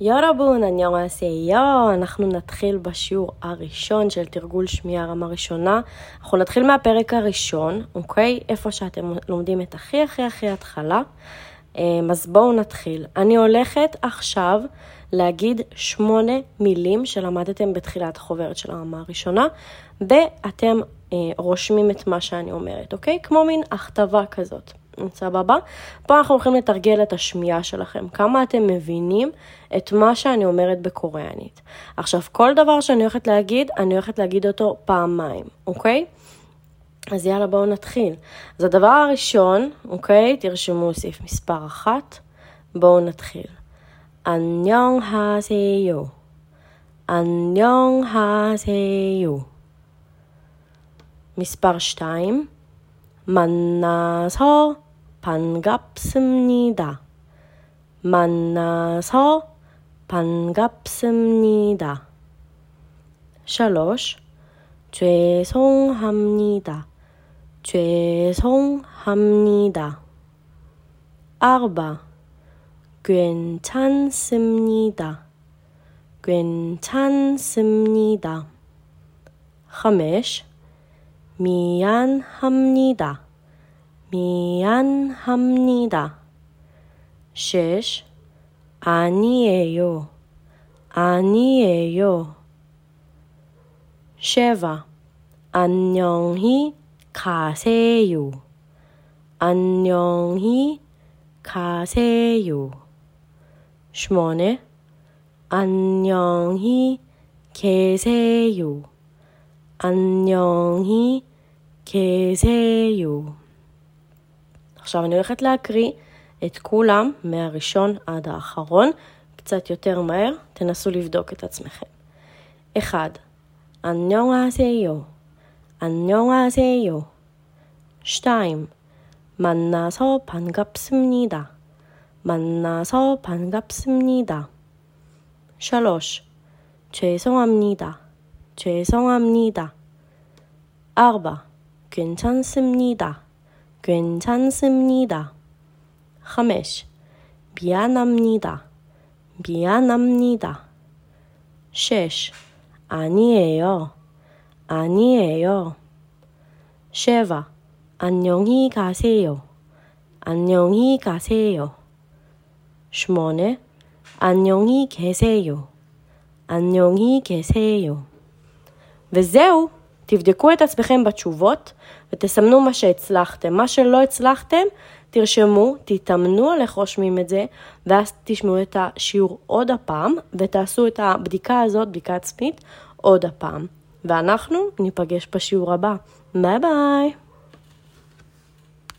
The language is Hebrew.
יורבון, אניורסיו, אנחנו נתחיל בשיעור הראשון של תרגול שמיעה רמה ראשונה. אנחנו נתחיל מהפרק הראשון, אוקיי? איפה שאתם לומדים את הכי הכי הכי התחלה. אמ, אז בואו נתחיל. אני הולכת עכשיו להגיד שמונה מילים שלמדתם בתחילת החוברת של הרמה הראשונה, ואתם אה, רושמים את מה שאני אומרת, אוקיי? כמו מין הכתבה כזאת. סבבה? פה אנחנו הולכים לתרגל את השמיעה שלכם, כמה אתם מבינים את מה שאני אומרת בקוריאנית. עכשיו, כל דבר שאני הולכת להגיד, אני הולכת להגיד אותו פעמיים, אוקיי? אז יאללה, בואו נתחיל. אז הדבר הראשון, אוקיי? תרשמו סעיף מספר אחת, בואו נתחיל. 안녕하세요. 안녕하세요. מספר שתיים, 만나서 반갑습니다. 만나서 반갑습니다. 샬롯 죄송합니다. 죄송합니다. 아르바 괜찮습니다. 괜찮습니다. 하메시 미안합니다. 미안합니다. 쉿. 아니에요. 아니에요. 쉐바 안녕히 가세요. 안녕히 가세요. 쉬머네. 안녕히 계세요. 안녕히 계세요. עכשיו אני הולכת להקריא את כולם מהראשון עד האחרון, קצת יותר מהר, תנסו לבדוק את עצמכם. 1. 안녕하세요. 안녕하세요. 2. 만나서 반갑습니다. 만나서 반갑습니다. 3. 죄송합니다. 죄송합니다. 4. 괜찮습니다. 괜찮습니다. 5. 미안합니다. 미안합니다. 6. 아니에요. 아니에요. 7. 안녕히 가세요. 안녕히 가세요. 8. 안녕히 계세요. 안녕히 계세요. וזהו, תבדקו את עצמכם בתשובות ותסמנו מה שהצלחתם. מה שלא הצלחתם, תרשמו, תתאמנו על איך רושמים את זה, ואז תשמעו את השיעור עוד הפעם, ותעשו את הבדיקה הזאת, בדיקה עצמית, עוד הפעם. ואנחנו ניפגש בשיעור הבא. ביי ביי!